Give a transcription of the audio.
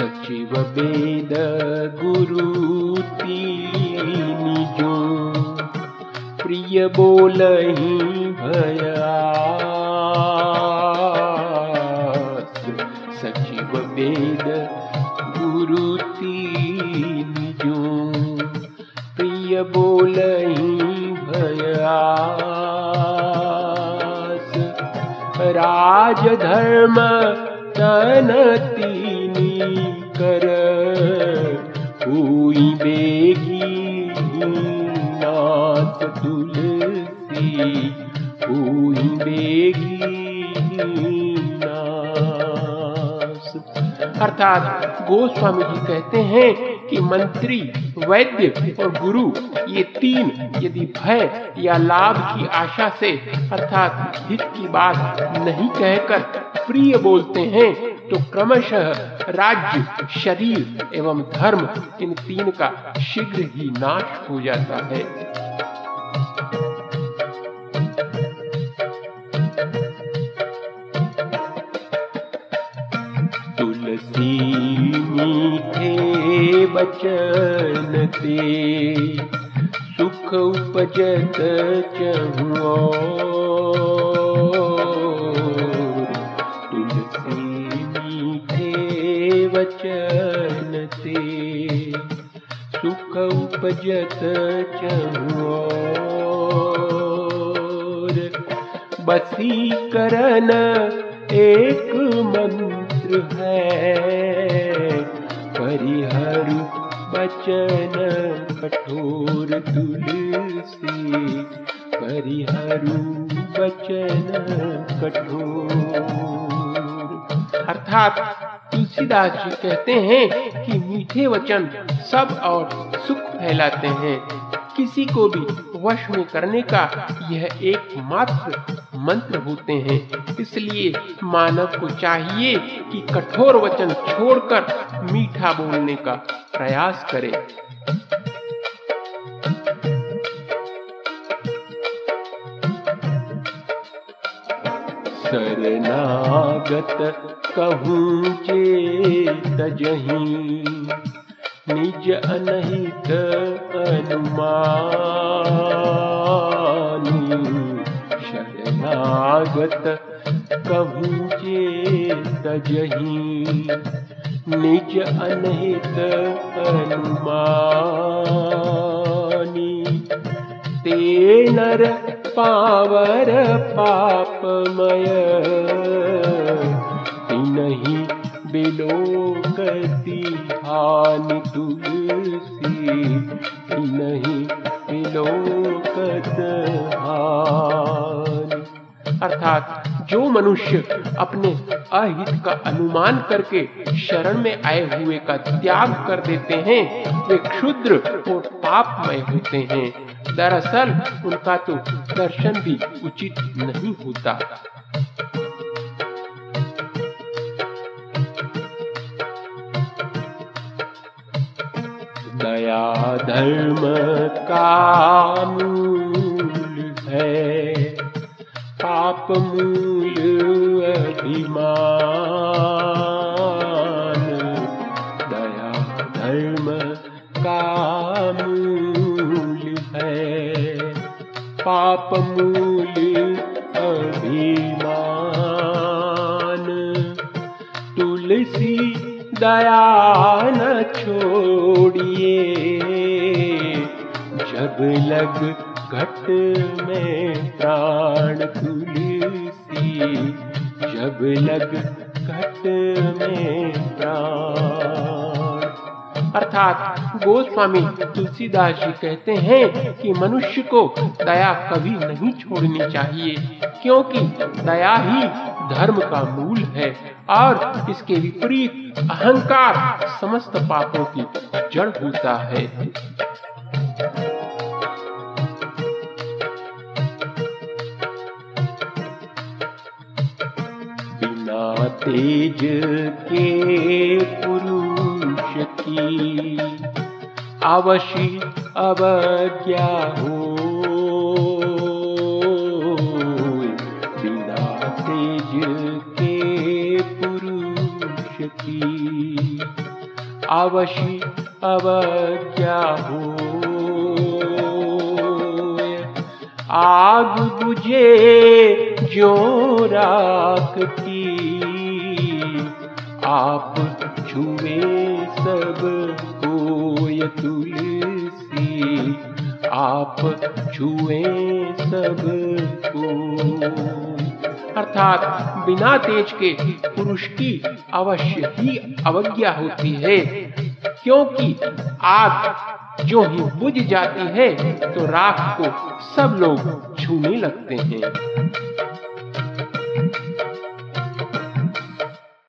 सचिव वेद गुरु प्रिय बोलहि भया सचिव वेद गुरुजो प्रिय बोलहि भया राजधर्म कर हुई बेगी नाथ तुलसी हुई बेगी अर्थात गोस्वामी जी कहते हैं कि मंत्री, वैद्य और गुरु, ये तीन यदि भय या लाभ की आशा से, अर्थात हित की बात नहीं कहकर प्रिय बोलते हैं तो क्रमशः राज्य, शरीर एवं धर्म इन तीन का शीघ्र ही नाश हो जाता है। तुलसी मीठे बचन ते सुख उपजत चहुओ उपजत चहुओर बसी करन एक मंत्र है। परिहर बचन कठोर तुलसी। परिहरु बचन कठोर। अर्थात तुलसीदास जी कहते हैं कि मीठे वचन सब और सुख फैलाते हैं। किसी को भी वश में करने का यह एकमात्र मंत्र होते हैं। इसलिए मानव को चाहिए कि कठोर वचन छोड़कर मीठा बोलने का प्रयास करे। शरणागत कहूँ चेत जहीं निज अनहित अनुमानी। शरणागत कहूँ चेत जहीं निज अनहित अनुमानी। ते नर पावर पापमय। नहीं बिलोकती हानि तुलसी। नहीं बिलोकत हानि। अर्थात जो मनुष्य अपने अहित का अनुमान करके शरण में आए हुए का त्याग कर देते हैं, वे क्षुद्र और पापमय होते हैं। दरअसल उनका तो दर्शन भी उचित नहीं होता। दया धर्म का मूल है, पाप मूल अभिमान। मूल अभिमान। तुलसी दया न छोड़िए जब लग घट में प्राण तुलसी जब लग घट में प्राण अर्थात गोस्वामी तुलसीदास जी कहते हैं कि मनुष्य को दया कभी नहीं छोड़नी चाहिए, क्योंकि दया ही धर्म का मूल है और इसके विपरीत अहंकार समस्त पापों की जड़ होता है। बिना तेज के पुरुष की। अवशी अवज्ञा हो बिना तेज के पुरुष की। अवश्य अवज्ञा हो आग बुझे जो राख की। आप आप छुए सबको अर्थात बिना तेज के पुरुष की अवश्य ही अवज्ञा होती है। क्योंकि आग जो ही बुझ जाती है तो राख को सब लोग छूने लगते हैं।